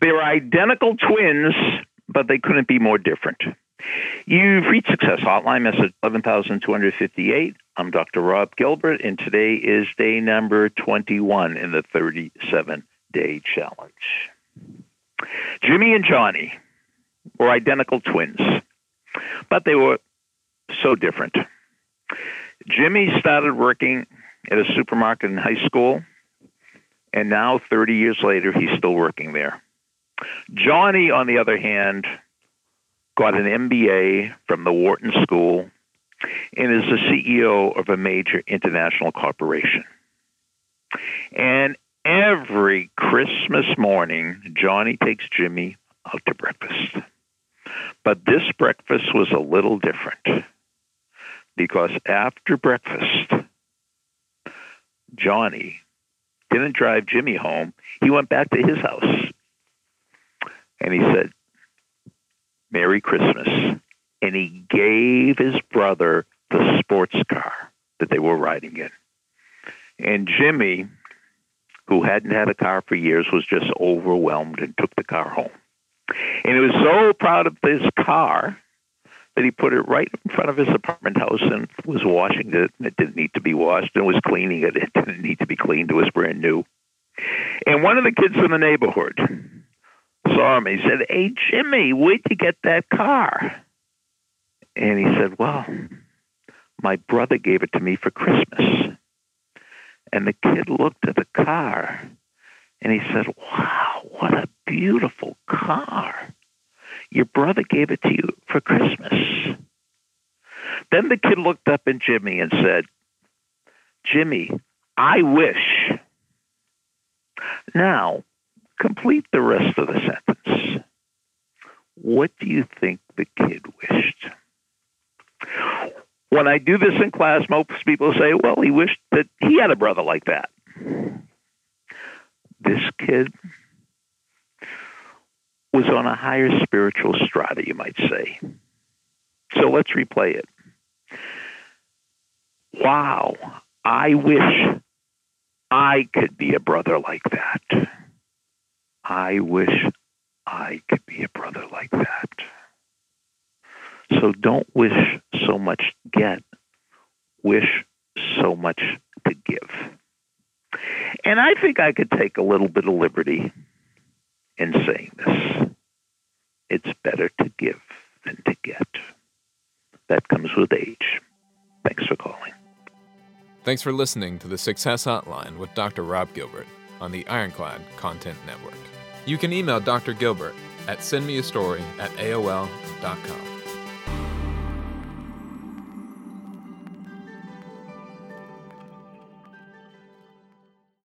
They were identical twins, but they couldn't be more different. You've reached Success Hotline, message 11258. I'm Dr. Rob Gilbert, and today is day number 21 in the 37 day challenge. Jimmy and Johnny were identical twins, but they were so different. Jimmy started working at a supermarket in high school, and now 30 years later, he's still working there. Johnny, on the other hand, got an MBA from the Wharton School and is the CEO of a major international corporation. And every Christmas morning, Johnny takes Jimmy out to breakfast. But this breakfast was a little different because after breakfast, Johnny didn't drive Jimmy home. He went back to his house and he said, Merry Christmas. And he gave his brother the sports car that they were riding in. And Jimmy, who hadn't had a car for years, was just overwhelmed and took the car home. And he was so proud of this car that he put it right in front of his apartment house and was washing it. It didn't need to be washed and was cleaning it. It didn't need to be cleaned. It was brand new. And one of the kids in the neighborhood saw him. He said, Hey, Jimmy, where'd you get that car? And he said, Well, my brother gave it to me for Christmas. And the kid looked at the car and he said, Wow, what a beautiful car. Your brother gave it to you for Christmas. Then the kid looked up at Jimmy and said, Jimmy, I wish. Now, complete the rest of the sentence. What do you think the kid wished? When I do this in class, most people say, well, he wished that he had a brother like that. This kid was on a higher spiritual strata, you might say. So let's replay it. Wow, I wish I could be a brother like that. I wish I could be a brother like that. So don't wish so much to get, wish so much to give. And I think I could take a little bit of liberty in saying this. It's better to give than to get. That comes with age. Thanks for calling. Thanks for listening to the Success Hotline with Dr. Rob Gilbert on the Ironclad Content Network. You can email Dr. Gilbert at sendmeastory at AOL.com.